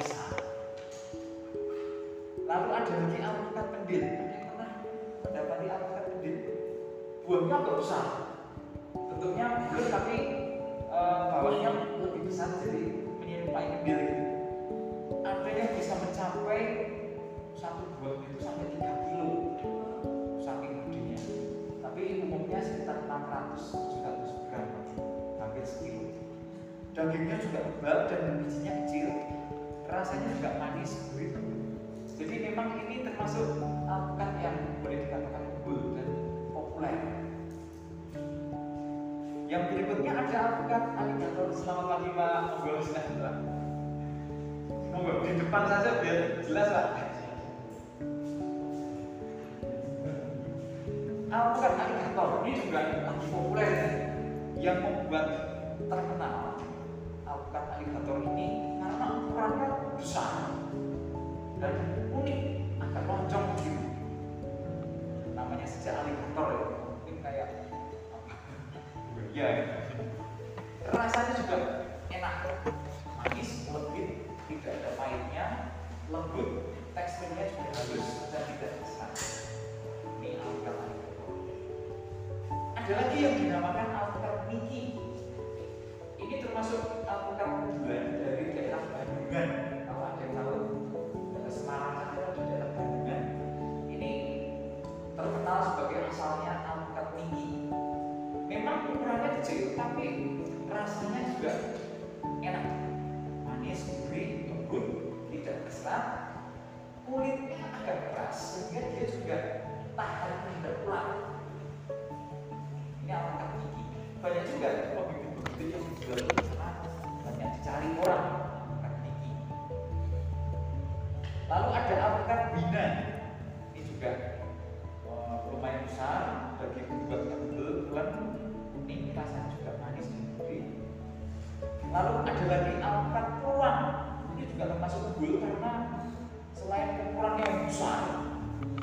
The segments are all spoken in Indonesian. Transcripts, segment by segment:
besar. Lalu ada lagi alpukat pendil. Ada yang pernah mendapati alpukat pendil? Buahnya agak besar. Bentuknya bulat tapi uh, bawahnya lebih besar jadi menyerupai pendil gitu. Ada yang bisa mencapai satu buah itu sampai 3 kilo saking gedenya. Tapi umumnya sekitar 600 700 gram hampir sekilo. Dagingnya juga tebal dan bijinya kecil, rasanya juga manis, gurih. Jadi memang ini termasuk alpukat yang boleh dikatakan unggul dan populer. Yang berikutnya ada alpukat aligator. Selamat pagi Pak. Monggo silahkan Monggo di depan saja biar jelas Pak. Alpukat aligator ini juga lagi populer yang membuat terkenal alpukat aligator ini karena ukurannya besar. Dan unik agak lonjong gitu. Namanya sejak aligator ya mungkin kayak apa? Ya. Rasanya juga enak. Manis legit tidak ada pahitnya lembut teksturnya juga halus dan tidak besar. Ini alpukat aligator ada lagi yang dinamakan alpukat Niki ini termasuk alpukat dari kecil tapi rasanya juga enak. Manis gurih lembut tidak keserat. Kulitnya agak keras sehingga dia juga tahan terhadap ular. Ini alpukat tinggi banyak juga pembibit-pembibit yang dijual. Di sana banyak dicari orang alpukat tinggi lalu selain ukurannya yang besar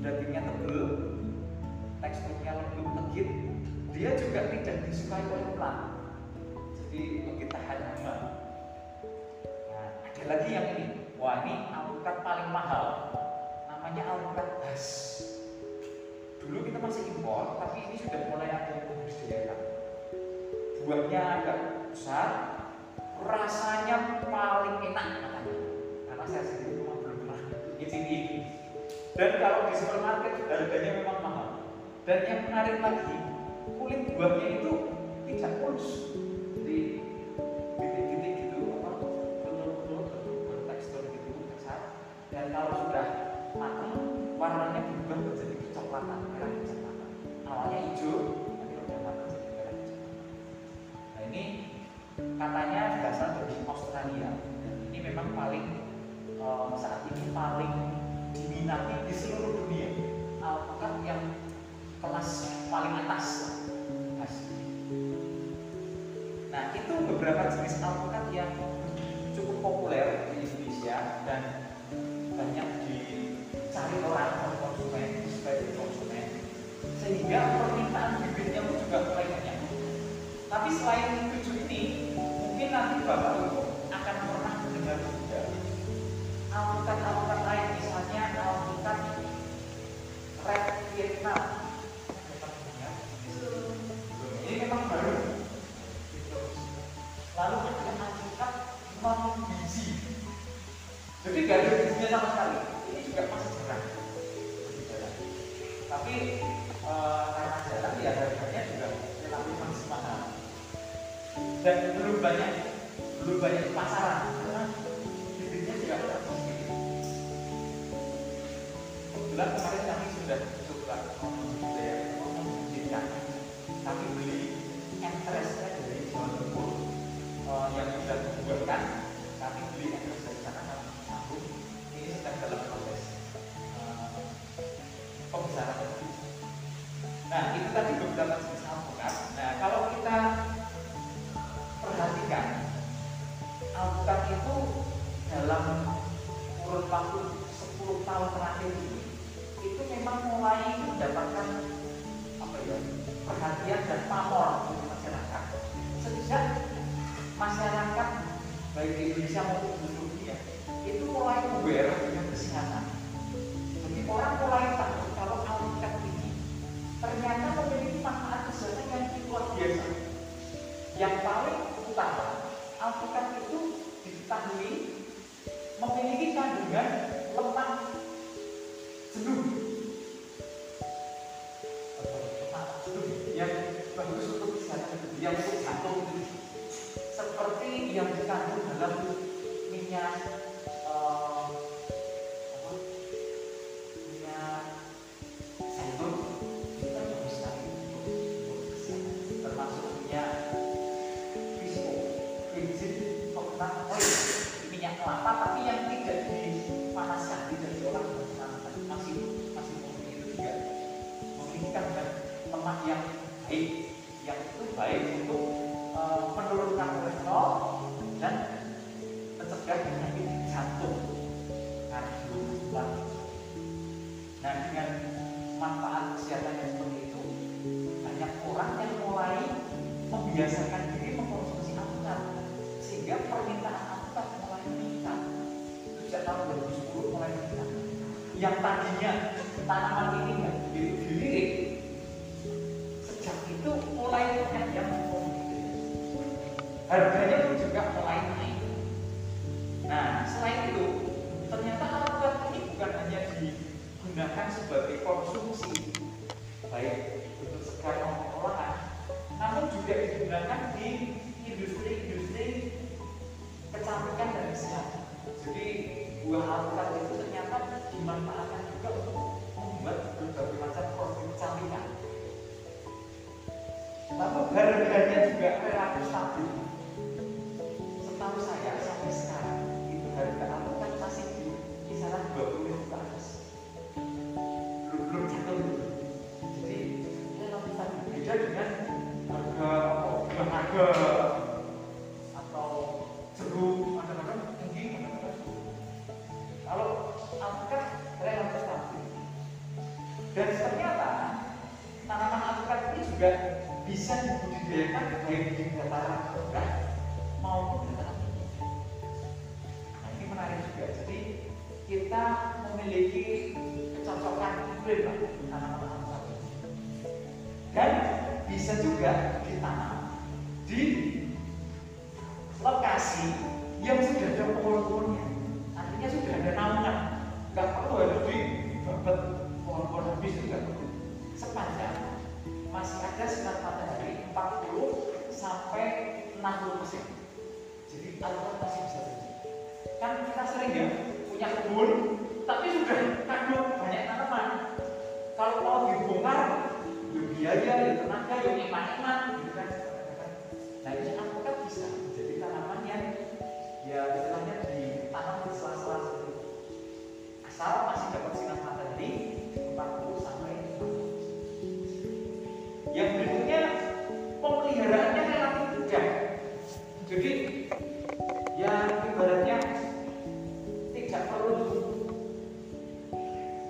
dagingnya tebel teksturnya lembut legit dia juga tidak disukai oleh ulat jadi lebih tahan hama nah, ada lagi yang ini. Wah ini alpukat paling mahal. Namanya alpukat bas dulu kita masih impor tapi ini sudah mulai ada yang membudidayakan buahnya agak besar rasanya paling enak katanya. Karena saya sendiri icip ini dan kalau di supermarket harganya memang mahal. Dan yang menarik lagi kulit buahnya itu tidak mulus. Jadi titik-titik gitu apa telur-telur bertekstur gitu besar dan kalau sudah matang warnanya berubah menjadi kecoklatan merah kecoklatan. Awalnya hijau nanti udah matang jadi merah kecoklatan. Nah ini katanya berasal dari Australia. Dan ini memang paling eh, saat ini paling diminati di seluruh dunia alpukat yang kelas paling atas. Nah itu beberapa jenis alpukat yang cukup populer di Indonesia dan banyak dicari orang konsumen sebagai konsumen sehingga permintaan bibitnya juga mulai banyak. Tapi selain tujuh ini mungkin nanti bapak Yeah. Naga atau jeruk kadang-kadang tinggi turun. Kalau alpukat relatif stabil. Dan ternyata tanaman alpukat ini juga bisa dibudidayakan baik di dataran rendah maupun dataran tinggi. Nah ini menarik juga. Jadi kita memiliki kecocokan iklim tanaman alpukat. Dan bisa juga ditanam di lokasi yang sudah ada pohon-pohonnya. Artinya sudah ada naungan. Nggak perlu harus di babet pohon-pohon habis itu nggak perlu. Sepanjang masih ada sinar matahari 40 sampai 60 persen. Jadi alpukat masih bisa tumbuh. Kan kita sering ya punya kebun, tapi sudah kandung banyak tanaman. Kalau mau dibongkar, ya biaya, ya tenaga, ya iman-iman. Nah ini alpukat bisa menjadi tanaman yang ya istilahnya ditanam di sela-sela seperti itu. Asal masih dapat sinar matahari 40 sampai 60 yang berikutnya pemeliharaannya relatif mudah. Jadi ya ibaratnya tidak perlu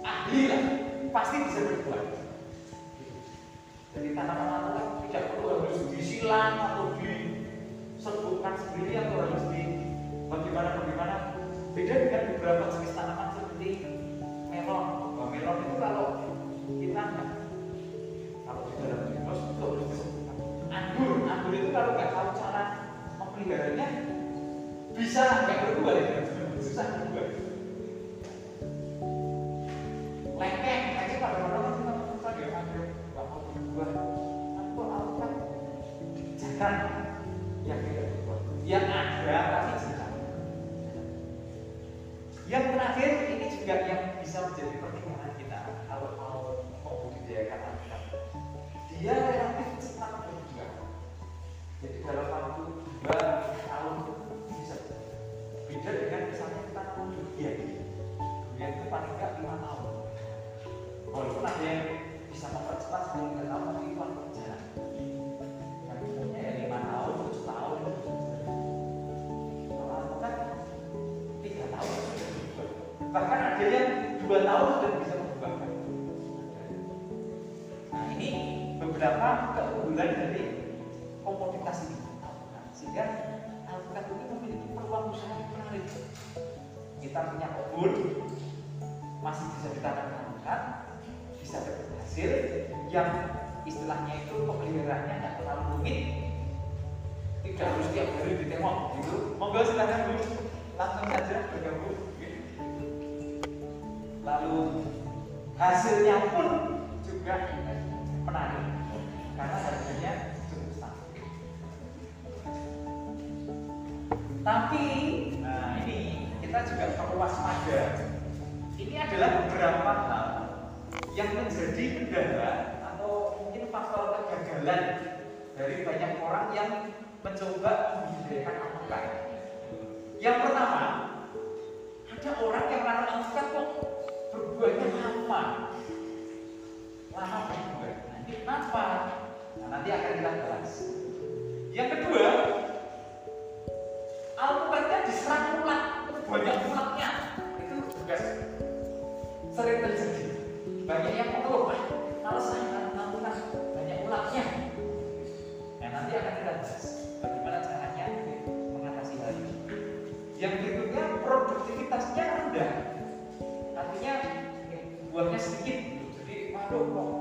ahli lah, pasti bisa berbuat. Jadi tanaman alpukat tidak perlu harus disilang atau diserbukan sendiri atau harus di bagaimana bagaimana. Beda dengan beberapa jenis tanaman seperti melon. Bahwa melon itu kalau kita kalau di dalam bios itu harus disebutkan anggur anggur itu kalau nggak tahu cara memeliharanya bisa nggak berbuah ya susah berbuah jangan berbuahnya lama. Nah, ini kenapa? Nah, nanti akan kita bahas. Yang kedua, alpukatnya diserang ulat, banyak ulatnya. Itu juga sering terjadi. Banyak yang mengeluh, kalau saya alpukat banyak ulatnya. Nah, nanti akan kita bahas bagaimana caranya mengatasi hal ini. Yang berikutnya produktivitasnya rendah, buahnya sedikit, jadi waduh kok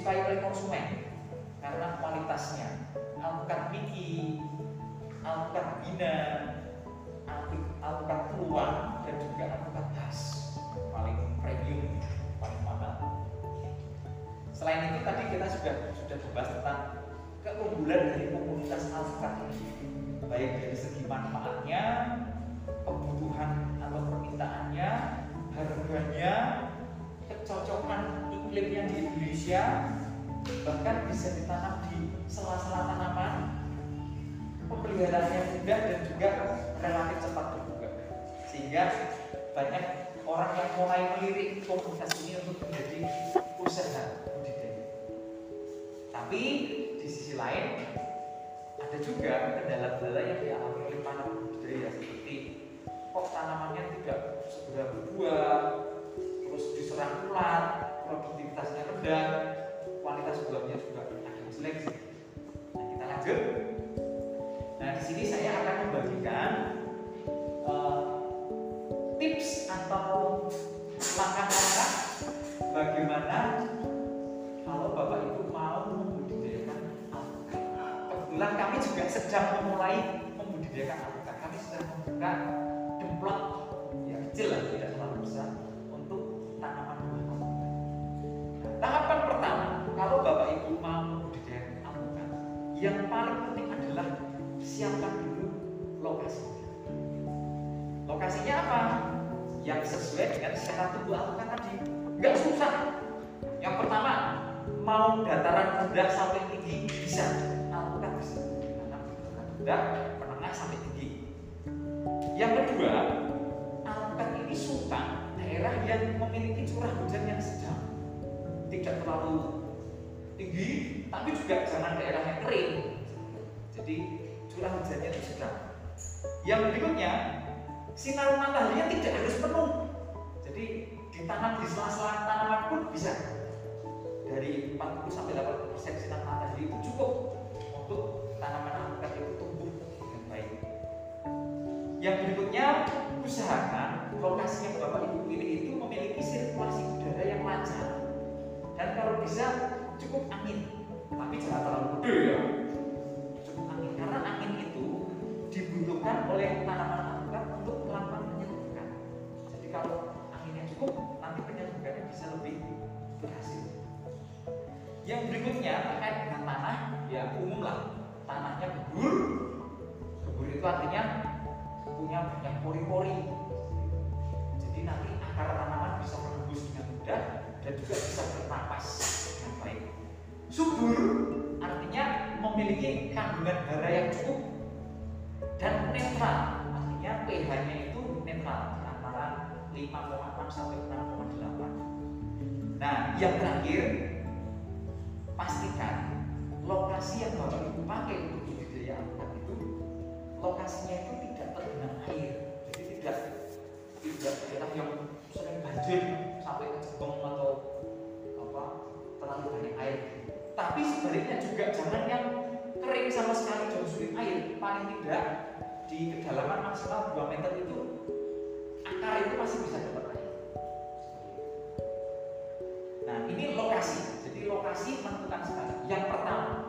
disukai oleh konsumen karena kualitasnya. Alpukat Miki, alpukat Bina, alpukat Peluang, dan juga alpukat khas paling premium, paling mahal. Selain itu tadi kita sudah sudah membahas tentang keunggulan dari komunitas alpukat ini, baik dari segi manfaatnya, kebutuhan atau permintaannya, harganya, kecocokan iklimnya di Indonesia, bahkan bisa ditanam di sela-sela tanaman, pemeliharaannya mudah dan juga relatif cepat berbuah. Sehingga banyak orang yang mulai melirik komunitas ini untuk menjadi usaha budidaya. Tapi di sisi lain ada juga kendala-kendala yang dialami oleh para budidaya seperti kok tanamannya tidak segera berbuah, terus diserang ulat, produktivitasnya rendah, kualitas buahnya juga agak jelek. Nah kita lanjut. Nah di sini saya akan membagikan uh, tips atau langkah-langkah bagaimana kalau bapak ibu mau membudidayakan alpukat. Kebetulan kami juga sedang memulai membudidayakan alpukat. Kami sedang membuka demplot yang kecil lah, tidak tahapan pertama, kalau bapak ibu mau membudidayakan alpukat, yang paling penting adalah siapkan dulu lokasinya. Lokasinya apa? Yang sesuai dengan secara tubuh alpukat tadi. Nggak susah. Yang pertama, mau dataran rendah sampai tinggi bisa. Alpukat bisa. Dataran rendah, tinggi, tapi juga jangan daerah yang kering. Jadi curah hujannya itu sedang. Yang berikutnya, sinar mataharinya tidak harus penuh. Jadi ditanam di sela-sela tanaman pun bisa. Dari 40 sampai 80 persen sinar matahari itu cukup untuk tanaman alpukat itu tumbuh Yang berikutnya, usahakan lokasi yang Bapak Ibu pilih itu memiliki sirkulasi udara yang lancar. Dan kalau bisa cukup angin, tapi jangan terlalu gede ya. Cukup angin karena angin itu dibutuhkan oleh tanaman alpukat untuk melakukan penyerbukan. Jadi kalau anginnya cukup, nanti penyerbukannya bisa lebih berhasil. Yang berikutnya terkait dengan tanah, ya umum lah. Tanahnya gembur, gembur itu artinya punya banyak pori-pori. Jadi nanti akar tanaman bisa menembus dengan mudah dan juga bisa bernapas dengan baik. Subur artinya memiliki kandungan hara yang cukup dan netral artinya pH-nya itu netral antara 5,6 sampai 6,8. Nah, yang terakhir pastikan lokasi yang Bapak Ibu pakai untuk budidaya alpukat itu lokasinya itu tidak tergenang air. Jadi tidak tidak daerah yang sering banjir sampai ke Jepang atau apa terlalu banyak air. Tapi sebaliknya juga jangan yang kering sama sekali dan sulit air. Paling tidak di kedalaman maksimal 2 meter itu akar itu masih bisa dapat air. Nah ini lokasi. Jadi lokasi menentukan sekali. Yang pertama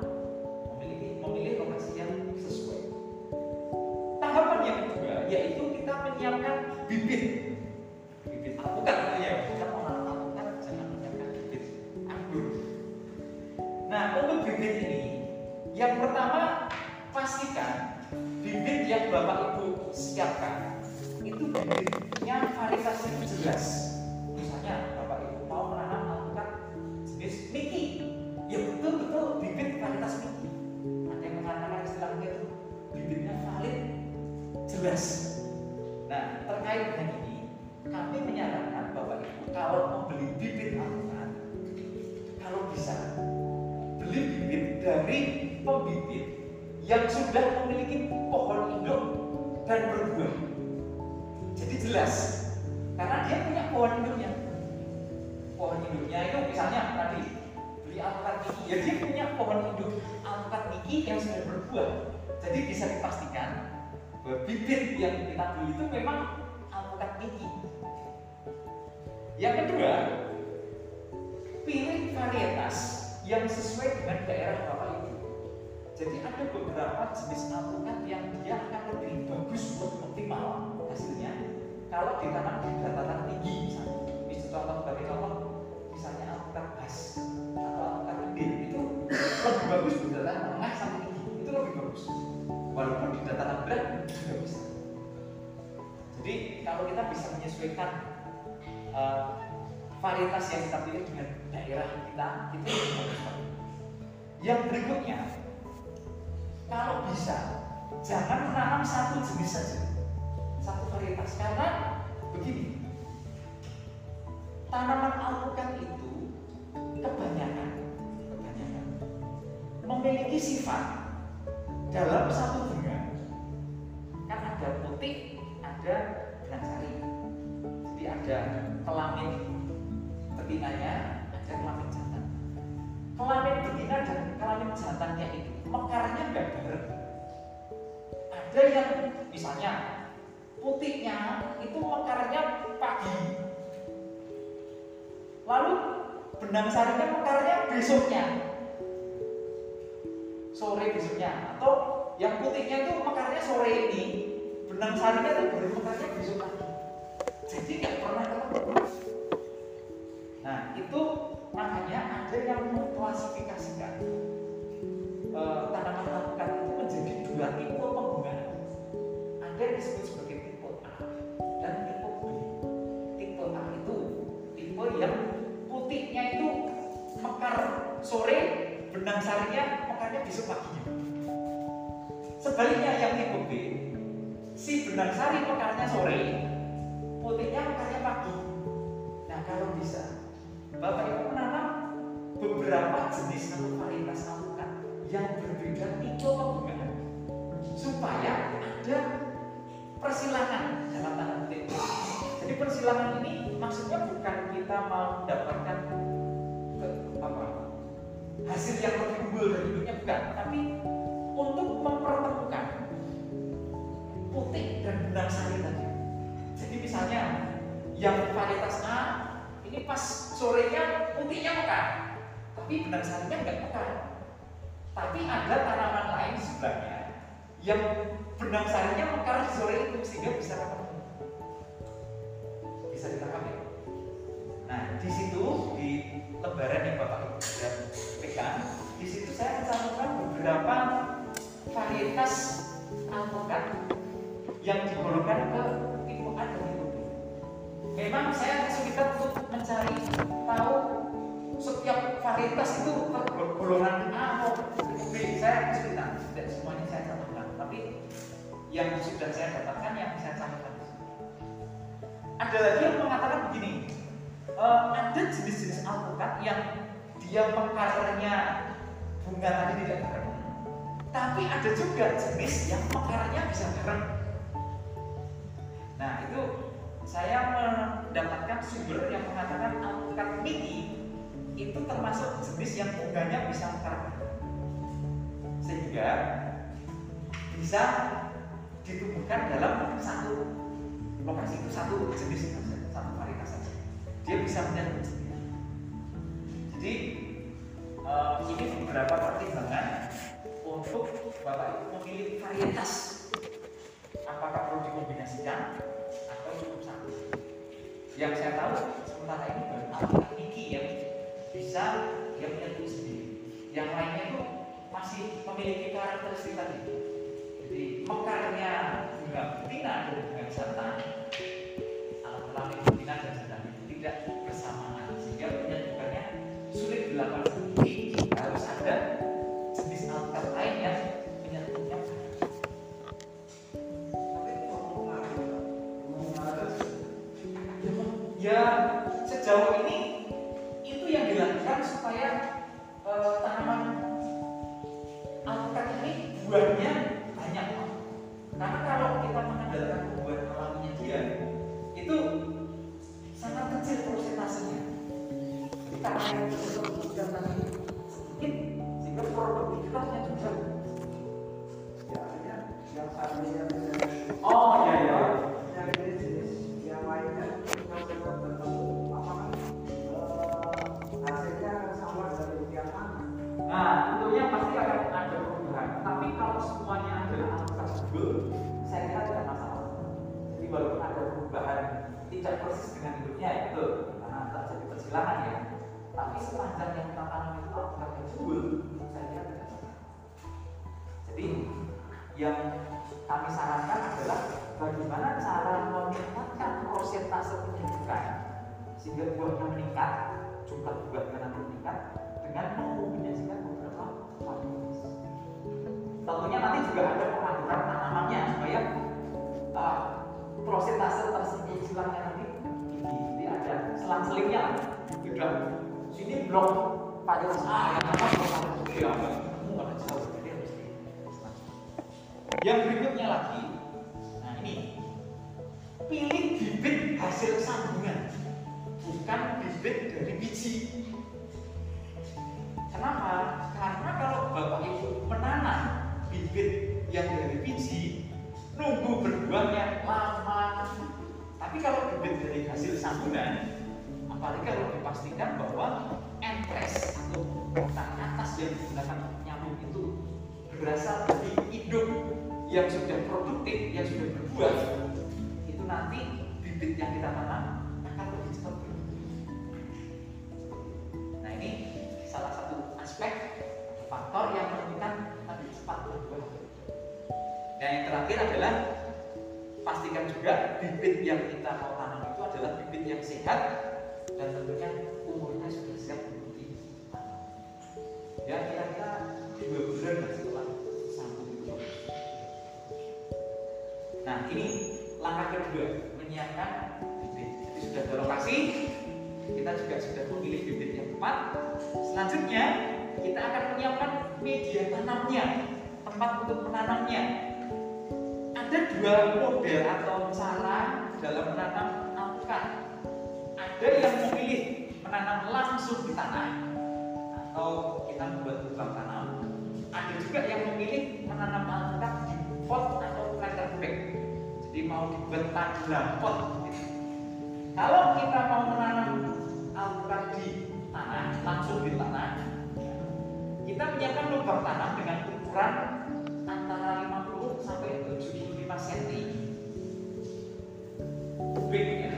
yang pertama pastikan bibit yang bapak ibu siapkan itu bibitnya varietasnya jelas yang sudah berbuah. Jadi bisa dipastikan bibit yang kita beli itu memang alpukat tinggi. Yang kedua, pilih varietas yang sesuai dengan daerah Bapak Ibu. Jadi ada beberapa jenis alpukat yang dia akan lebih bagus untuk optimal hasilnya kalau ditanam di dataran tinggi misalnya. Misalnya contoh sebagai contoh, misalnya alpukat bas bagus walaupun di dataran berat juga bisa. Jadi kalau kita bisa menyesuaikan uh, varietas yang kita pilih dengan daerah kita itu bagus sekali. Yang berikutnya, kalau bisa jangan menanam satu jenis saja, satu varietas karena begini, tanaman alpukat itu kebanyakan, kebanyakan memiliki sifat dalam satu bunga kan ada putih, ada benang sari. Jadi ada kelamin betinanya, ada kelamin jantan. Kelamin betina dan kelamin jantannya itu mekarnya nggak bareng. Ada yang misalnya putihnya itu mekarnya pagi, lalu benang sarinya mekarnya besoknya, sore besoknya. Atau yang putihnya itu mekarnya sore ini benang sarinya itu baru mekarnya besok lagi jadi nggak pernah ketemu. Nah itu makanya ada yang mengklasifikasikan. Uh, tanaman alpukat itu menjadi dua tipe pembungaan ada yang disebut sebagai tipe A dan tipe B. Tipe A itu tipe yang putihnya itu mekar sore benang sarinya mekarnya besok paginya. Sebaliknya yang tipe B, si benang sari mekarnya sore, putihnya mekarnya pagi. Nah kalau bisa, Bapak Ibu menanam beberapa jenis atau varietas alpukat yang berbeda tipe pembungaan supaya ada persilangan dalam tanda kutip. Jadi persilangan ini maksudnya bukan kita mau mendapatkan ke, apa hasil yang lebih unggul dari hidupnya tapi benang sarinya nggak mekar. Tapi ada tanaman lain sebelahnya yang benang sarinya mekar di sore itu sehingga bisa ketemu. Bisa ditangkap ya? Nah, di situ di lembaran yang Bapak Ibu sudah pegang, di situ saya mencantumkan beberapa varietas alpukat yang digolongkan ke tipe A dan tipe B. Memang saya kesulitan untuk mencari varietas itu golongan A atau tipe B. Saya kesulitan, tidak semuanya saya cantumkan. Tapi yang sudah saya dapatkan yang saya cantumkan. Ada lagi yang mengatakan begini, uh, ada jenis-jenis alpukat yang dia mekarnya bunga tadi tidak bareng tapi ada juga jenis yang mekarnya bisa bareng nah itu saya mendapatkan sumber yang mengatakan alpukat mini itu termasuk jenis yang bunganya bisa mekar sehingga bisa ditumbuhkan dalam satu lokasi itu satu jenis satu varietas saja. Dia bisa menyatu jadi uh, ini beberapa pertimbangan untuk bapak ibu memilih varietas. Apakah perlu dikombinasikan atau cukup satu? Yang saya tahu sementara ini baru Niki yang bisa dia menyatu sendiri. Yang lainnya itu masih memiliki karakteristik tadi. Jadi mekarnya bunga betina dan bunga jantan bibit dari biji. Kenapa? Karena kalau bapak ibu menanam bibit yang dari biji, nunggu berbuahnya lama. Tapi kalau bibit dari hasil sambungan, apalagi kalau dipastikan bahwa entres atau batang atas yang digunakan nyamuk itu berasal dari induk yang sudah produktif, yang sudah berbuah, itu nanti bibit yang kita tanam terakhir adalah pastikan juga bibit yang kita mau tanam itu adalah bibit yang sehat dan tentunya umurnya sudah siap untuk ditanam. Ya kira-kira dua bulan lah setelah sambung itu. Nah ini langkah kedua menyiapkan bibit. Jadi sudah ada lokasi, kita juga sudah memilih bibit yang tepat. Selanjutnya kita akan menyiapkan media tanamnya, tempat untuk menanamnya. Ada dua model atau cara dalam menanam alpukat. Ada yang memilih menanam langsung di tanah atau kita membuat lubang tanam. Ada juga yang memilih menanam alpukat di pot atau planter bag. Jadi mau dibuat tanggelam pot. Kalau kita mau menanam alpukat di tanah, langsung di tanah, kita menyiapkan lubang tanam dengan ukuran antara 50 sampai 75 cm kubik ya.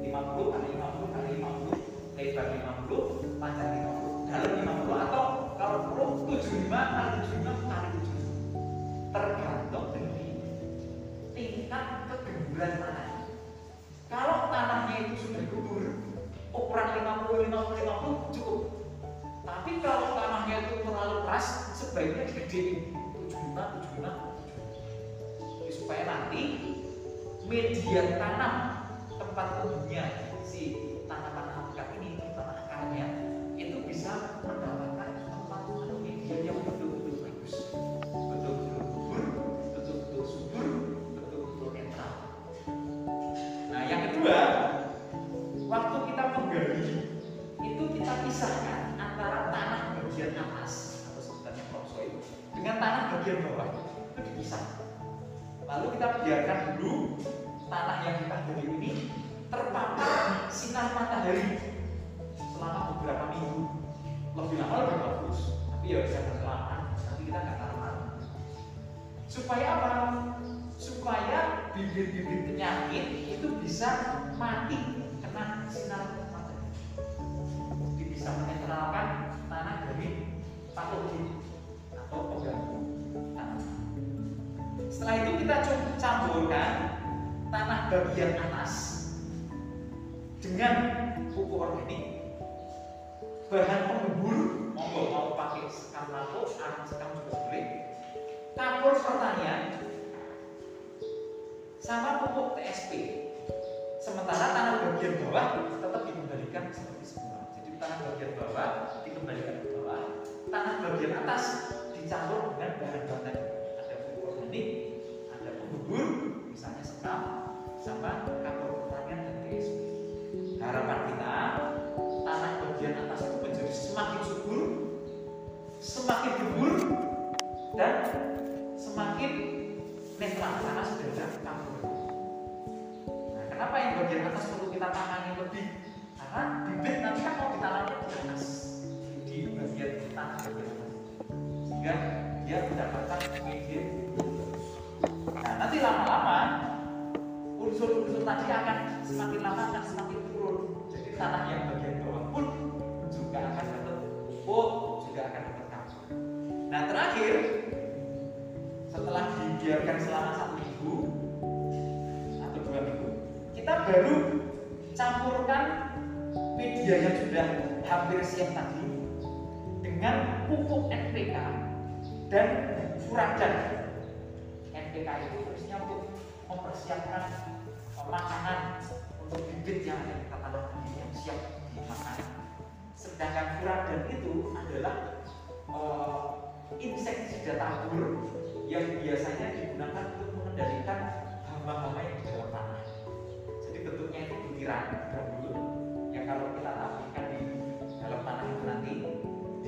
50 kali 50 kali 50 lebar 50 panjang 50 dalam 50 atau kalau perlu 75 kali 75 kali 75 tergantung dari tingkat kegemburan tanah media tanam tempat tumbuhnya yang kita gali ini monggo mau pakai sekam lapo arang sekam juga boleh kapur pertanian. Sama pupuk TSP sementara tanah bagian bawah tetap dikembalikan seperti semula jadi tanah bagian bawah dikembalikan ke bawah. Tanah bagian atas dicampur dengan bahan-bahan ada pupuk organik ada penggembur media yang sudah hampir siap tadi dengan pupuk NPK dan furadan. NPK itu fungsinya untuk mempersiapkan makanan untuk bibit yang ada di tanah yang siap dimakan. Sedangkan furadan itu adalah uh, insektisida tabur yang biasanya digunakan untuk mengendalikan hama-hama yang di dalam tanah. Jadi bentuknya itu butiran granul yang kalau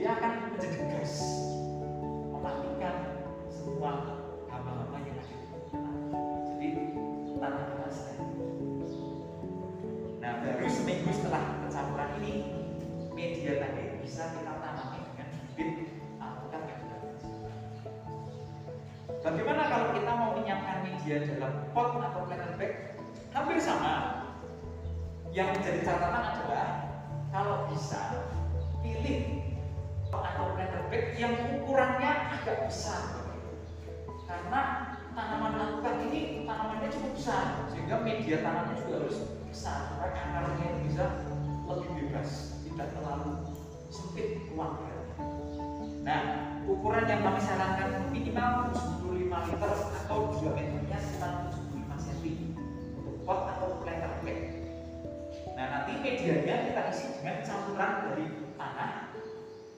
dia akan menjadi gas mematikan semua hama-hama yang ada di tanah. Jadi tanah kita. Nah baru seminggu setelah pencampuran ini media tadi bisa kita tanami dengan bibit alpukat. Bagaimana kalau kita mau menyiapkan media dalam pot atau planter bag? Hampir sama. Yang menjadi catatan adalah kalau bisa pilih atau planter bag yang ukurannya agak besar. Karena tanaman alpukat ini tanamannya cukup besar sehingga media tanamnya juga harus besar supaya akarnya itu bisa lebih bebas tidak terlalu sempit ruang geraknya. Nah, ukuran yang kami sarankan minimal 75 liter atau diameternya sekitar 75 cm untuk pot atau planter. Nah, nanti medianya kita isi dengan campuran dari tanah.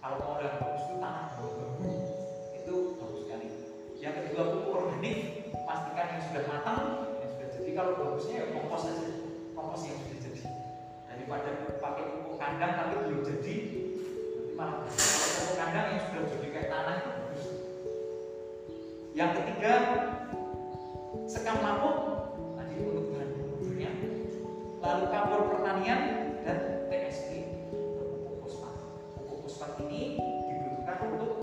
Kalau mau yang bagus itu tanah itu bagus sekali. Yang kedua pupuk organik, pastikan yang sudah matang, yang sudah jadi. Kalau bagusnya ya kompos aja, kompos yang sudah jadi. Daripada pakai pupuk kandang tapi belum jadi, nanti malah pupuk kandang yang sudah jadi kayak tanah itu bagus. Yang ketiga, sekam lapuk lalu kapur pertanian Fosfat ini dibutuhkan untuk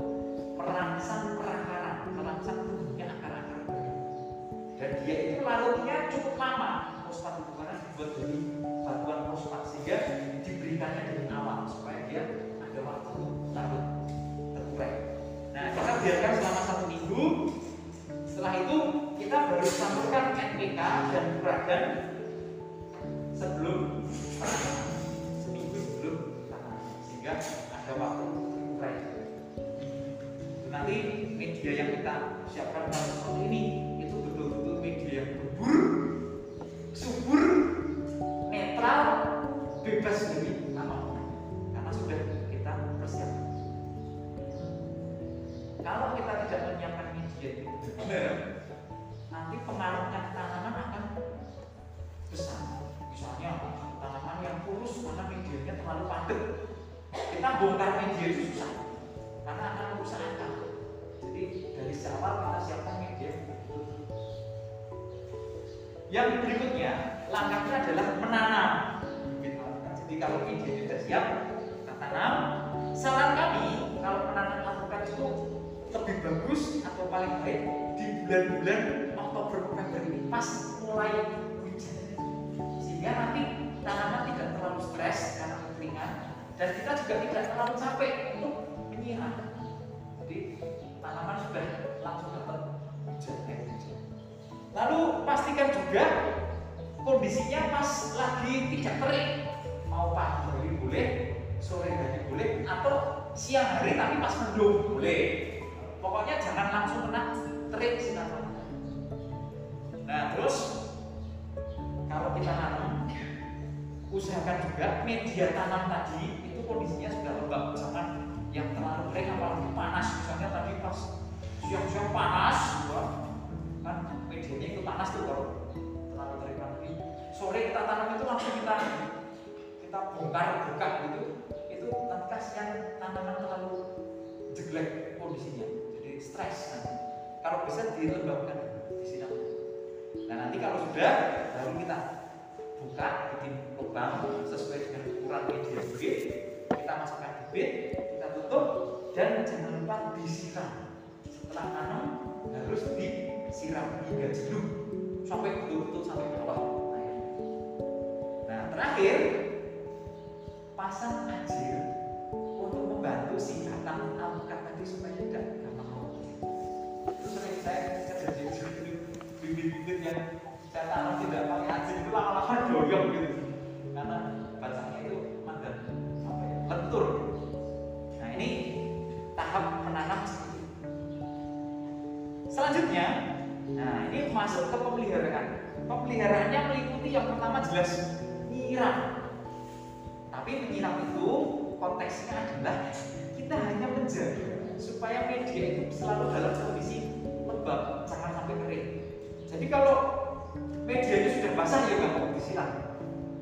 merangsang perakaran, merangsang tumbuhnya akar-akar baru. Dan dia itu larutnya cukup lama fosfat itu karena dibuat dari batuan fosfat sehingga diberikannya dari awal supaya dia ada waktu larut terurai. Nah kita biarkan selama satu minggu. Setelah itu kita baru campurkan NPK dan peradan sebelum seminggu sebelum sehingga ada waktu terurai. Nanti media yang kita siapkan kalau seperti ini itu betul-betul media yang gembur, subur, netral, bebas dari tanaman karena sudah kita persiapkan. Kalau kita tidak menyiapkan media itu nanti pengaruhnya tanaman akan besar. Misalnya tanaman yang kurus karena medianya terlalu padat, kita bongkar media itu susah karena akan merusak akar. Jadi dari awal kita siapkan media yang berikutnya langkahnya adalah menanam. Jadi kalau media sudah siap, kita tanam. Saran kami kalau menanam alpukat itu lebih bagus atau paling baik di bulan-bulan Oktober November ini pas mulai hujan sehingga nanti tanaman tidak terlalu stres karena kekeringan dan kita juga tidak terlalu capek untuk menyiram jadi tanaman sudah langsung dapat hujan hujan lalu pastikan juga kondisinya pas lagi tidak kering mau pagi hari boleh sore hari boleh atau siang hari tapi pas mendung boleh. Pokoknya jangan langsung kena terik sinar matahari nah terus kalau kita tanam usahakan juga media tanam tadi itu kondisinya sudah lembab. Jangan yang terlalu kering apalagi panas. Misalnya tadi pas siang-siang panas wah, kan medianya itu panas tuh kalau terlalu kering lagi sore kita tanam itu langsung kita kita bongkar buka gitu. Itu nanti kasihan tanaman terlalu jelek kondisinya. Jadi stres. Nanti kalau bisa dilembabkan di sini. Nah nanti kalau sudah baru kita buka bikin lubang sesuai dengan ukuran media. Bibit kita masukkan bibit kita tutup dan jangan lupa disiram. Setelah tanam harus disiram hingga jenuh supaya media itu selalu dalam kondisi lembab, jangan sampai kering. Jadi kalau medianya sudah basah ya nggak perlu disiram.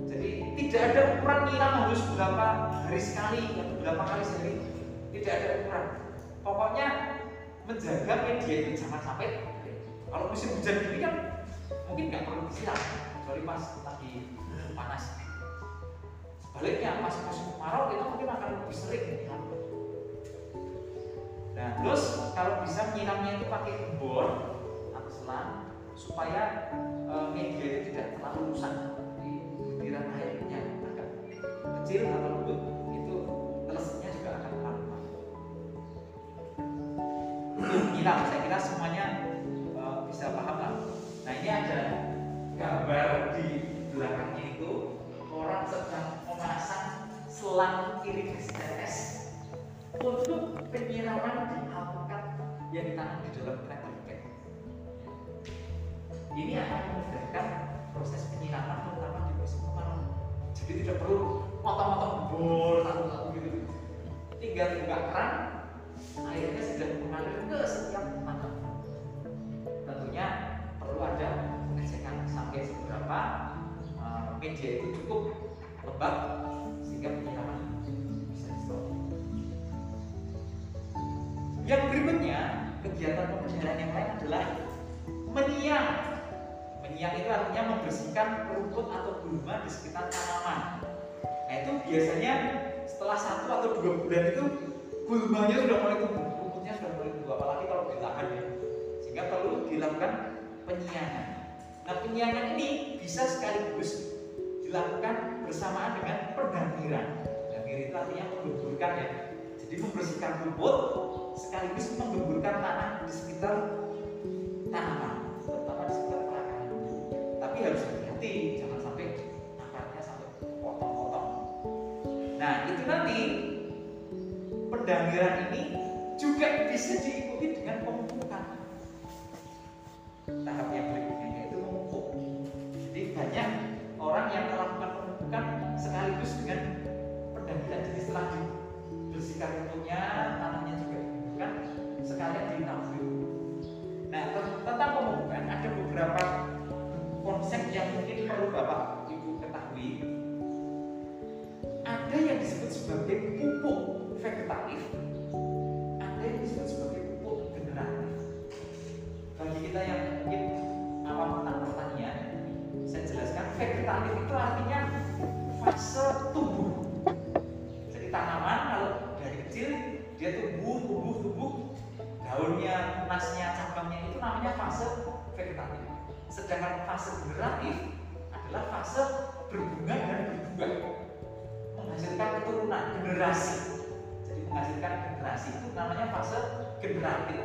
Jadi tidak ada ukuran nyiram harus berapa hari sekali atau berapa kali sehari. Tidak ada ukuran. Pokoknya menjaga media itu jangan sampai kering. Kalau musim hujan gini kan mungkin nggak perlu disiram, kecuali pas lagi panas sebaliknya pas musim kemarau kita mungkin akan lebih sering menyiram nah terus kalau bisa menyiramnya itu pakai gembor atau selang supaya e, media itu tidak terlalu rusak. Di butiran airnya agak kecil atau lembut itu telesnya juga akan itu menyiram saya kira semuanya e, bisa paham lah. Nah ini ada gambar di belakangnya itu orang sedang memasang selang irigasi tetes untuk penyiraman di alpukat yang ditanam di dalam tractor bag. Ini akan memudahkan proses penyiraman terutama di musim kemarau. Jadi tidak perlu potong-potong bor satu-satu gitu. Tinggal buka keran, airnya sudah mengalir ke setiap tanam. Tentunya perlu ada pengecekan sampai seberapa uh, media itu cukup lembab sehingga penyiraman kegiatan pemeliharaan yang lain adalah menyiram. Menyiang itu artinya membersihkan rumput atau gulma di sekitar tanaman. Nah itu biasanya setelah satu atau dua bulan itu gulmanya sudah mulai tumbuh, rumputnya sudah mulai tumbuh, apalagi kalau di lahan ya. Sehingga perlu dilakukan penyiangan. Nah penyiangan ini bisa sekaligus dilakukan bersamaan dengan pendamiran. Pendamir itu artinya menggemburkan ya. Jadi membersihkan rumput sekaligus menggemburkan tanah di sekitar tanaman, terutama di sekitar perakaran. Tapi harus hati-hati, jangan sampai akarnya sampai potong-potong. Nah itu nanti pendamiran ini juga bisa diikuti dengan pemupukan. Tahap yang berikutnya yaitu memupuk. Jadi banyak orang yang melakukan pemupukan sekaligus dengan pendamiran. Jadi setelah dibersihkan rumputnya, tanahnya juga dibuka, sekalian ditabur. Nah tentang pemupukan ada beberapa konsep yang mungkin perlu bapak ibu ketahui. Ada yang disebut sebagai pupuk vegetatif, ada yang disebut sebagai pupuk generatif. Bagi kita yang mungkin awam tentang pertanian, saya jelaskan vegetatif itu artinya fase tumbuh. Jadi tanaman dia tumbuh, tumbuh, tumbuh, daunnya, tunasnya, cabangnya itu namanya fase vegetatif. Sedangkan fase generatif adalah fase berbunga dan berbuah, menghasilkan keturunan generasi. Jadi menghasilkan generasi itu namanya fase generatif.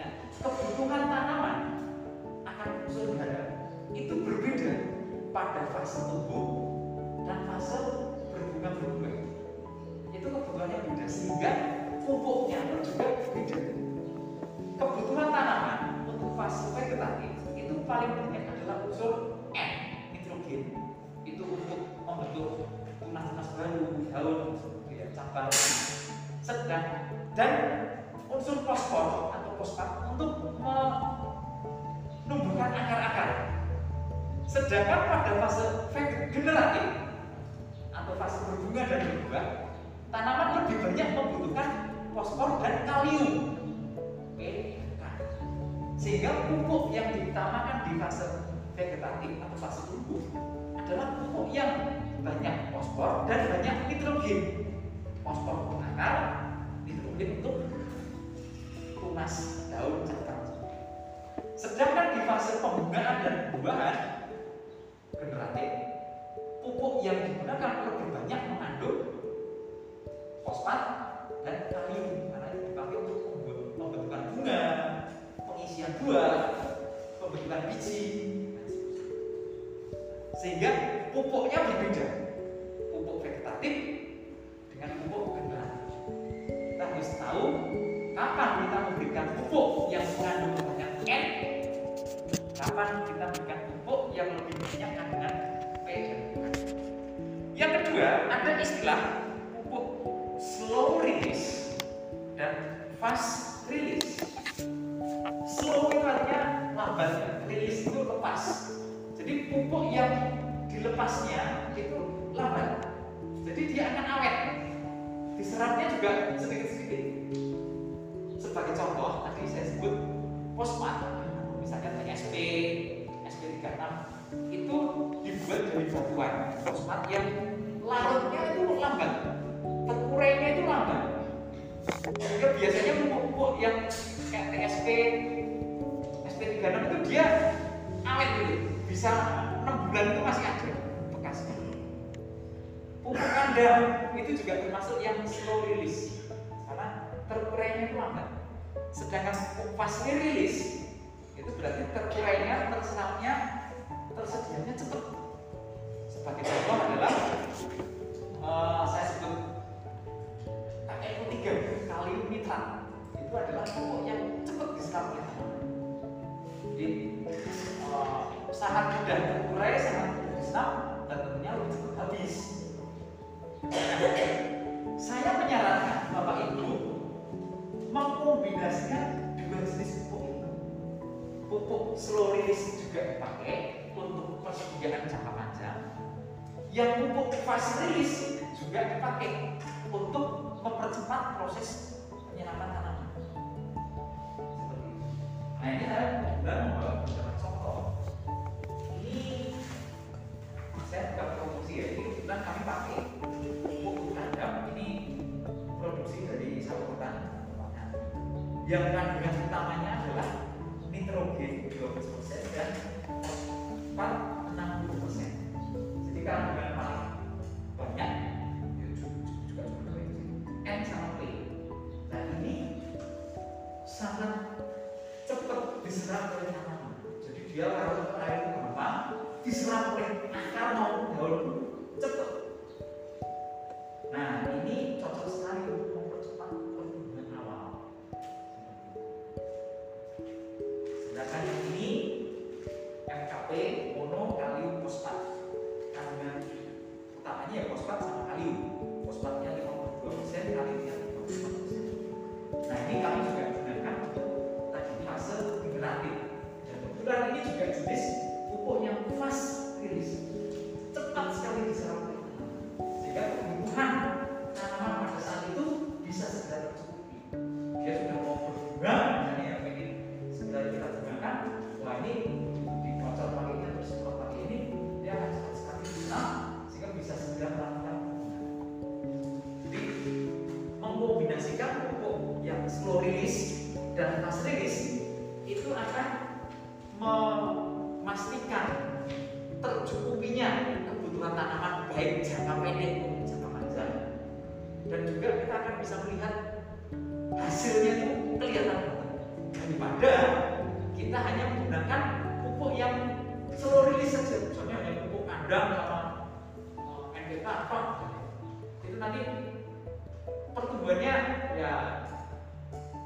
Nah, kebutuhan tanaman akan hara itu berbeda pada fase tumbuh dan fase berbunga berbuah. Itu kebutuhannya beda sehingga pupuknya pun juga beda. Kebutuhan tanaman untuk fase vegetatif itu paling banyak adalah unsur N, nitrogen. Itu untuk membentuk tunas-tunas baru, daun, ya, cabang. Sedang dan unsur fosfor atau fosfat untuk menumbuhkan akar-akar. Sedangkan pada fase generatif atau fase berbunga dan berbuah, tanaman lebih banyak membutuhkan fosfor dan kalium. PK. Sehingga pupuk yang diutamakan di fase vegetatif atau fase tumbuh adalah pupuk yang banyak fosfor dan banyak nitrogen. Fosfor untuk akar, nitrogen untuk tunas daun cabang. Sedangkan di fase pembungaan dan pembuahan generatif, pupuk yang digunakan lebih banyak mengandung fosfat dan kalium karena itu dipakai untuk pembentukan bunga, pengisian buah, pembentukan biji, sehingga pupuknya berbeda. Pupuk vegetatif dengan pupuk generatif. Kita harus tahu kapan kita memberikan pupuk yang mengandung banyak N, kapan kita memberikan pupuk yang lebih banyak kandungan P. Yang kedua, ada istilah fast release. Slow itu artinya lambat, release itu lepas. Jadi pupuk yang dilepasnya itu lambat. Jadi dia akan awet. Diserapnya juga sedikit-sedikit. Sebagai contoh, tadi saya sebut fosfat, misalnya TSP, SP36 itu dibuat dari batuan fosfat yang larutnya itu lambat, terurainya itu lambat. Sehingga biasanya pupuk-pupuk yang kayak TSP, SP36 itu dia awet gitu, bisa 6 bulan itu masih ada bekasnya. Pupuk kandang itu juga termasuk yang slow release karena terurainya itu lambat. Sedangkan pupuk fast release itu berarti terurainya, terserapnya, tersedianya cepat. Sebagai contoh adalah uh, saya sebut KMU3 kalium nitrat itu adalah pupuk yang cepat diserap tanaman. Jadi uh, sangat mudah terurai, sangat mudah diserap dan tentunya lebih cepat habis. Saya menyarankan Bapak Ibu mengkombinasikan dua jenis pupuk itu. Pupuk slow release juga dipakai untuk persediaan jangka panjang. Yang pupuk fast release juga dipakai untuk mempercepat proses penyerapan tanaman. Nah ini saya kemudian membuat beberapa contoh. Ini saya bukan produksi ya, ini kebetulan kami pakai pupuk tanam ini produksi dari sawah hutan yang kandungan utamanya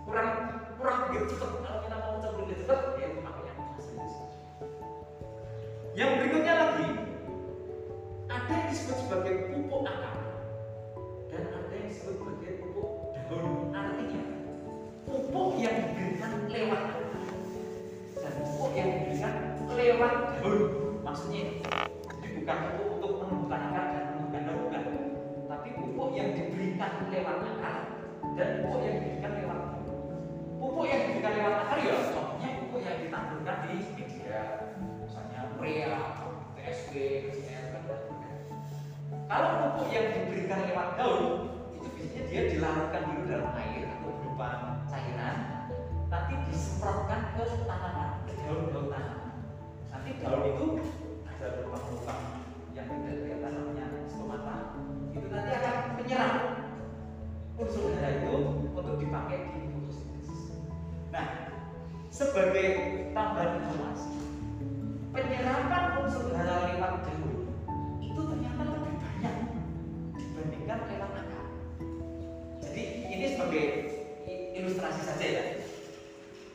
kurang kurang begitu cepat kalau kita mau cenderung lebih cepat ya itu makanya fast yang berikutnya lagi ada yang disebut sebagai pupuk akar. Dan ada yang disebut sebagai pupuk daun. Artinya pupuk yang diberikan lewat dan pupuk yang diberikan lewat daun. Maksudnya jadi bukan pupuk untuk menumbuhkan akar dan menumbuhkan daun tapi pupuk yang diberikan lewat daun itu biasanya dia dilarutkan dulu dalam air atau berupa cairan nanti disemprotkan ke tanaman ke daun-daun tanaman. Nanti daun itu ada lubang-lubang yang tidak kelihatan namanya stomata. Itu nanti akan menyerap unsur hara itu untuk dipakai di fotosintesis. Nah sebagai tambahan informasi penyerapan unsur hara lewat daun itu ternyata lebih dibandingkan lewat akar. Jadi ini sebagai ilustrasi saja ya.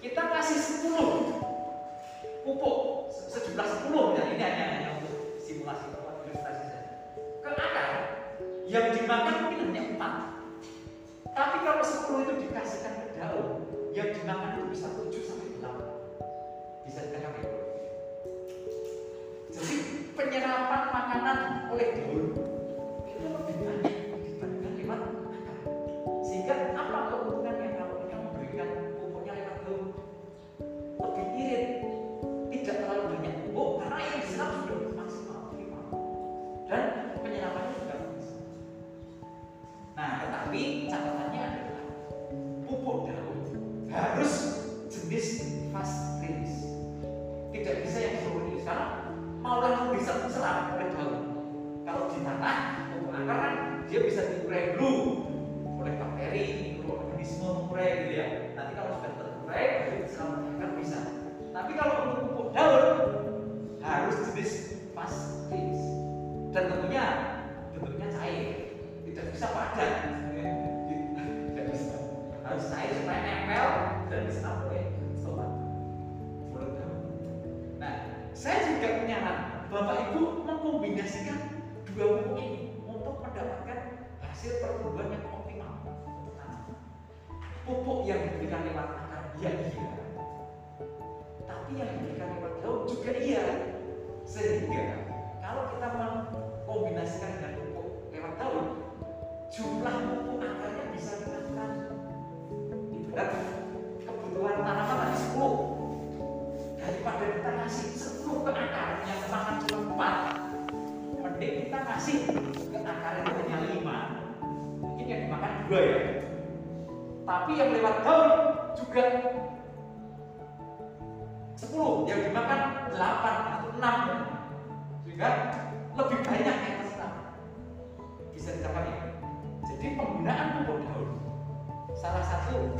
Kita kasih 10 pupuk se- sejumlah 10 ya ini hanya hanya untuk simulasi atau ilustrasi saja. Ke akar yang dimakan mungkin hanya 4. Tapi kalau 10 itu dikasihkan ke daun, yang dimakan itu bisa 7 sampai 8. Bisa dikatakan itu. Jadi penyerapan makanan oleh daun Sehingga apa keuntungannya harus jenis. Fast release dan tentunya bentuknya cair. Tidak bisa padat tidak bisa. Harus cair supaya nempel. Dan diserap oleh stomat mulut Nah, saya juga menyarankan Bapak Ibu mengkombinasikan dua pupuk ini untuk mendapatkan hasil pertumbuhan yang optimal. Tanaman. Pupuk yang diberikan lewat akar ya iya, tapi yang diberikan lewat daun juga iya. Sehingga kalau kita mengkombinasikan dengan pupuk lewat daun, jumlah pupuk akarnya bisa ditekan. Ibarat kebutuhan tanaman tadi 10 daripada kita kasih 10 ke akar yang makan cuma 4 mending kita kasih ke akar itu hanya 5 mungkin yang dimakan dua ya. Tapi yang lewat daun juga 10 yang dimakan 8 atau 6 sehingga lebih banyak yang terserap bisa ya jadi penggunaan pupuk daun salah satu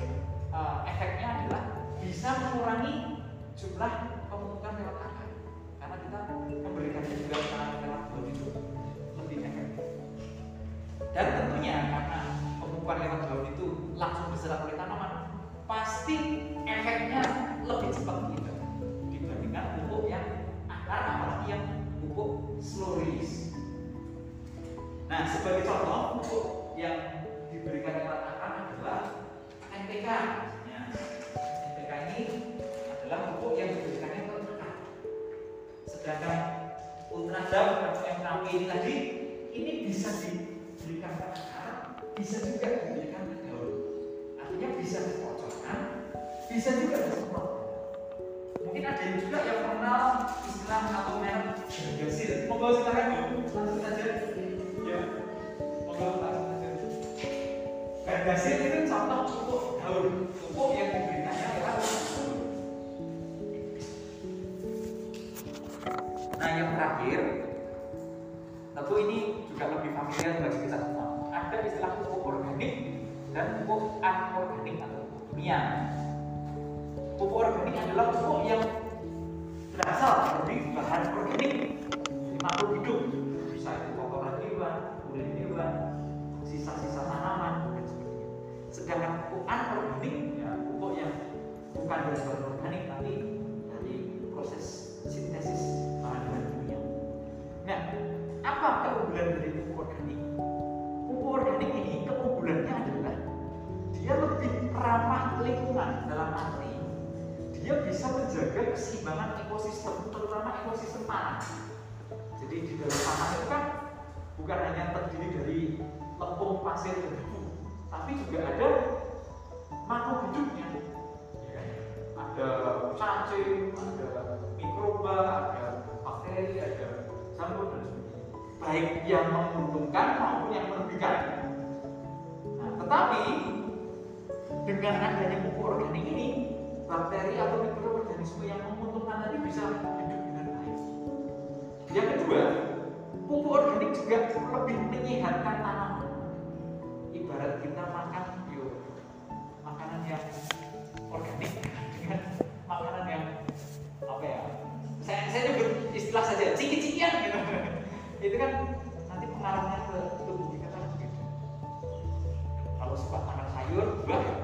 uh, efeknya adalah bisa mengurangi jumlah pemupukan lewat akar karena kita memberikannya juga secara sebagai contoh pupuk yang diberikan lewat akar adalah NPK ya. NPK ini adalah pupuk yang diberikannya ke akar sedangkan ultradam atau MKP ini tadi ini bisa diberikan akar bisa juga diberikan ke daun. Artinya bisa dikocokkan bisa juga disemprot mungkin ada juga yang mengenal istilah atau merek Gardasil monggo silakan Gardasil itu contoh pupuk daun. Pupuk yang diberikannya lewat nah yang terakhir tentu ini juga lebih familiar bagi kita semua. Ada istilah pupuk organik dan pupuk anorganik atau pupuk kimia. Pupuk organik adalah pupuk yang berasal dari bahan organik makhluk hidup anorganik ya pupuk yang bukan dari bahan organik tapi dari proses sintesis bahan-bahan kimia. Nah, apa keunggulan dari pupuk organik? Pupuk organik ini keunggulannya adalah dia lebih ramah lingkungan dalam arti dia bisa menjaga keseimbangan ekosistem, terutama ekosistem tanah. Jadi di dalam tanah itu kan bukan hanya terdiri dari lempung, pasir, dan debu, tapi juga ada maupun yang merugikan. Nah, tetapi dengan adanya pupuk organik ini bakteri atau mikroorganisme yang menguntungkan tadi bisa hidup dengan baik. Yang kedua, pupuk organik juga lebih menyehatkan tanaman. Ibarat kita makan yo, makanan yang organik dengan makanan yang apa ya? Saya saya nyebut istilah saja ciki-cikian gitu. Itu kan nanti pengaruhnya Right?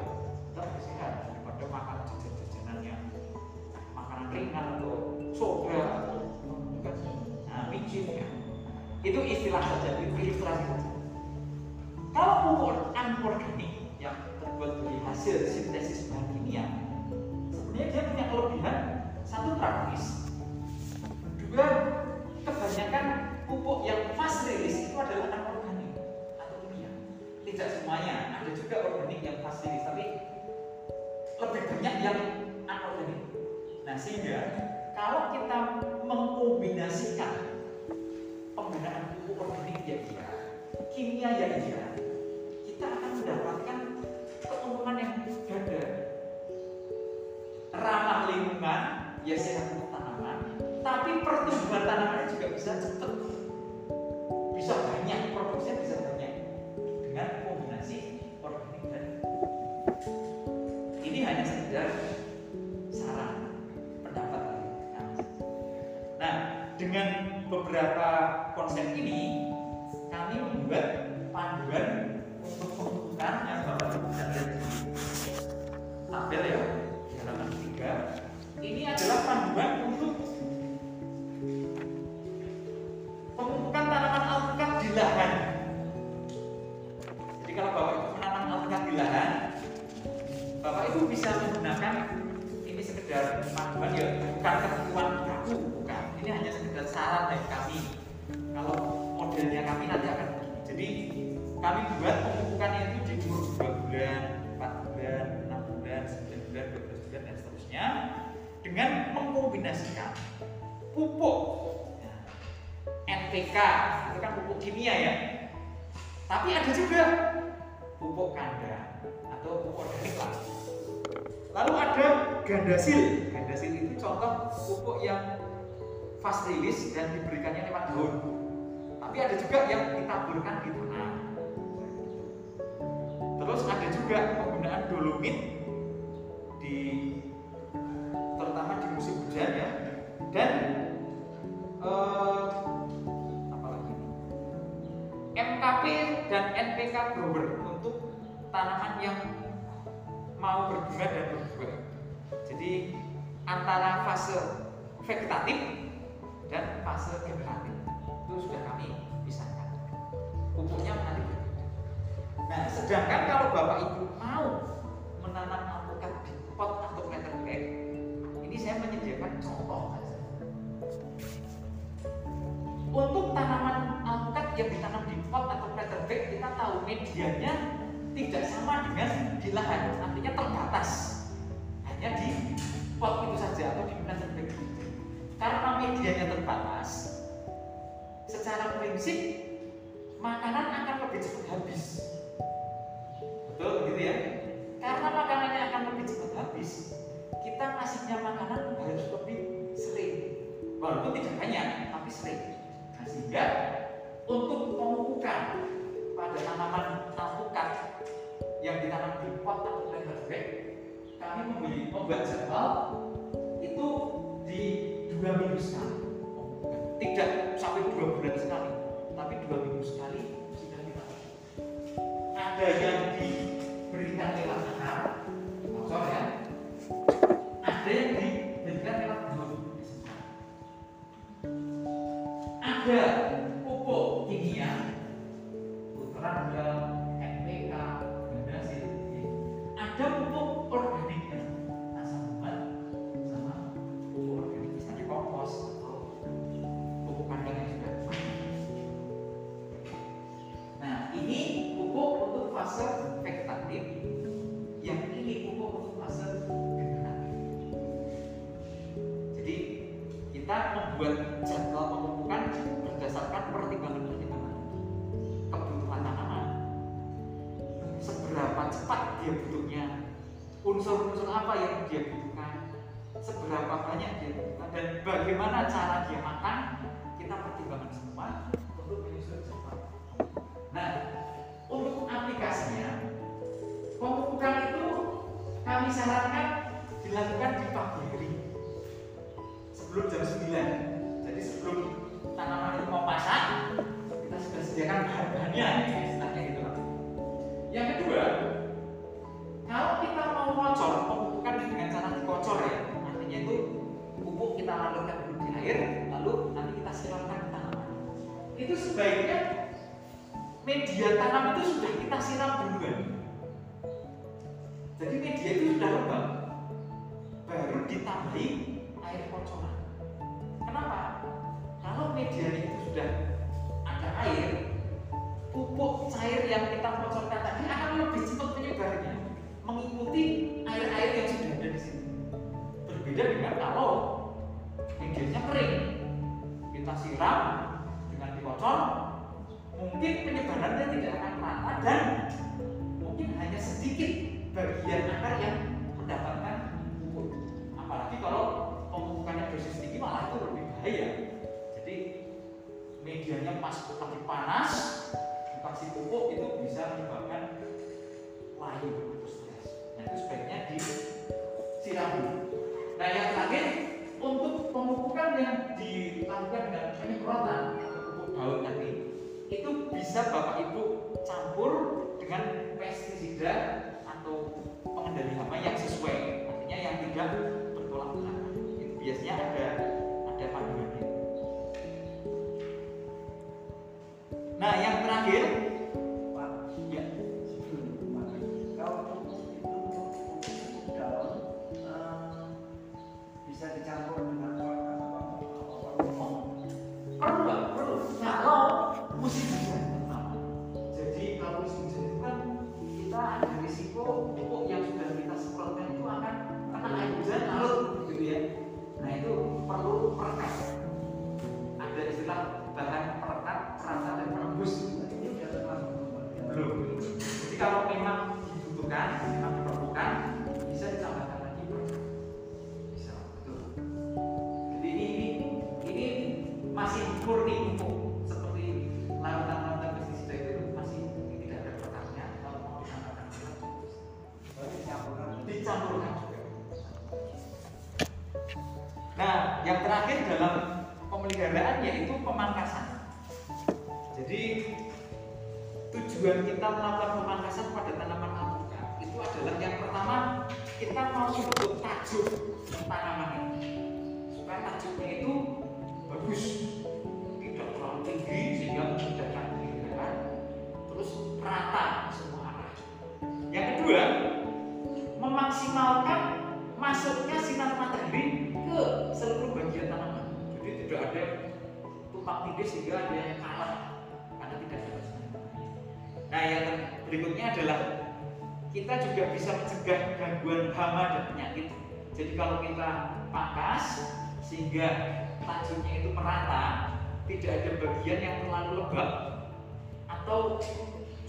Nah, dengan beberapa konsep ini kami membuat panduan untuk pembentukan yang bapak ibu bisa lihat tabel ya halaman 3 ini adalah panduan untuk pemupukan tanaman alpukat di lahan. Jadi kalau bapak ibu menanam alpukat di lahan bapak ibu bisa menggunakan ini sekedar panduan ya bukan buat pemupukannya itu di umur 2 bulan 4 bulan 6 bulan 9 bulan 12 bulan dan seterusnya dengan mengkombinasikan pupuk NPK itu kan pupuk kimia ya tapi ada juga pupuk kandang atau pupuk organik lah Lalu ada gandasil. Gandasil itu contoh pupuk yang fast release dan diberikannya lewat daun. Tapi ada juga yang ditaburkan di. Terus ada juga penggunaan dolomit di terutama di musim hujan ya. Dan eh, apa lagi? MKP dan NPK grower untuk tanaman yang mau berbunga dan berbuah. Jadi antara fase vegetatif dan fase vegetatif itu sudah kami pisahkan. Pupuknya nanti. Nah, sedangkan kalau bapak ibu mau menanam alpukat di pot atau meter bag, ini saya menyediakan contoh. Untuk tanaman alpukat yang ditanam di pot atau meter bag, kita tahu medianya tidak sama dengan di lahan, artinya terbatas. Hanya di pot itu saja atau di meter bag. Karena medianya terbatas, secara prinsip makanan akan lebih cepat habis. Ya? Karena makanannya akan lebih cepat habis, kita ngasihnya makanan harus lebih sering. Walaupun tidak banyak, tapi sering. Nah, sehingga untuk pemupukan pada tanaman alpukat yang ditanam di pot atau bag, kami membeli membuat jadwal itu di dua minggu sekali. Tidak sampai dua bulan sekali, tapi dua minggu sekali sudah kita ada yang diberikan lewat akar, bocor ya. Ada yang diberikan apa yang dia butuhkan, seberapa banyak dia butuhkan, dan bagaimana cara dia makan, kita pertimbangkan semua untuk menyusun jadwal. Nah, untuk aplikasinya, pemupukan itu kami sarankan dilakukan di pagi hari sebelum jam 9. Jadi sebelum tanaman itu mau pasak, kita sudah sediakan bahan-bahannya, istilahnya gitu. Yang kedua, Itu sebaiknya media tanam itu sudah kita siram duluan. Jadi media itu sudah lembab, baru ditambahi air kocoran. Kenapa? Kalau medianya itu sudah bisa bapak ibu campur dengan pestisida atau pengendali hama yang sesuai. Artinya yang tidak bertolak belakang. Itu biasanya ada ada panduannya. Nah yang terakhir. Pak, ya. sebelum kalau pupuk itu pupuk daun eh, bisa dicampur dengan perlu perekat adalah kita juga bisa mencegah gangguan hama dan penyakit jadi kalau kita pangkas sehingga tajuknya itu merata tidak ada bagian yang terlalu lembab atau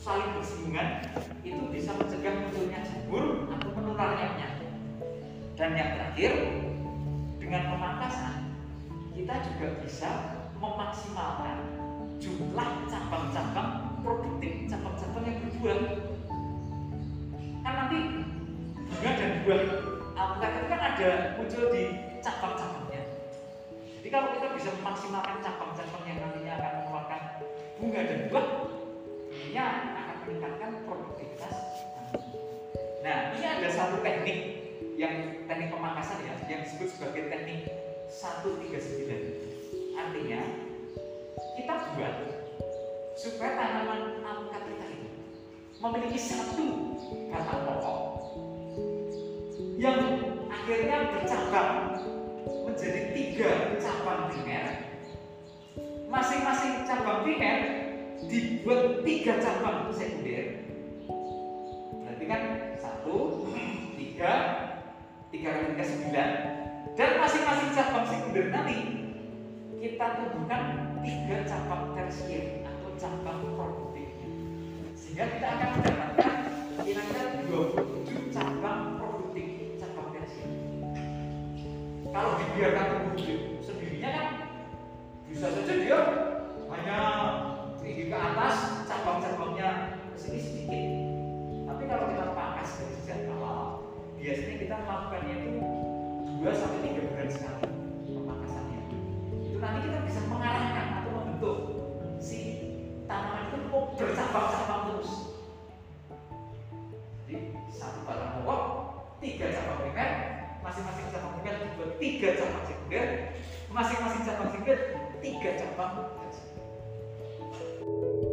saling bersinggungan itu bisa mencegah munculnya jamur atau menularnya penyakit. Dan yang terakhir, dengan pemangkasan kita juga bisa memaksimalkan ada muncul di cabang-cabangnya. Jadi kalau kita bisa memaksimalkan cabang-cabang yang nantinya akan mengeluarkan bunga dan buah, tentunya akan meningkatkan produktivitas Nah, ini ada satu teknik yang teknik pemangkasan ya, yang disebut sebagai teknik 139. Artinya, kita buat supaya tanaman alpukat kita ini memiliki satu batang pokok yang akhirnya bercabang. Menjadi tiga cabang primer. Masing-masing cabang primer dibuat tiga cabang sekunder berarti kan satu tiga tiga kali tiga sembilan. Dan masing-masing cabang sekunder nanti kita tumbuhkan tiga cabang tersier atau cabang produktif. Sehingga kita akan mendapatkan kira-kira 27 cabang kalau dibiarkan tumbuh sendirinya kan bisa saja dia hanya tinggi ke atas cabang-cabangnya ke sini sedikit. Tapi kalau kita pangkas dari sejak awal biasanya kita melakukannya itu 2 sampai 3 bulan sekali pemangkasannya. Itu nanti kita bisa mengarahkan atau membentuk si tanaman itu mau bercabang-cabang terus. Jadi satu batang pokok tiga cabang primer masing-masing cabang singkat dibuat tiga cabang sekunder, masing-masing cabang singkat tiga cabang. haji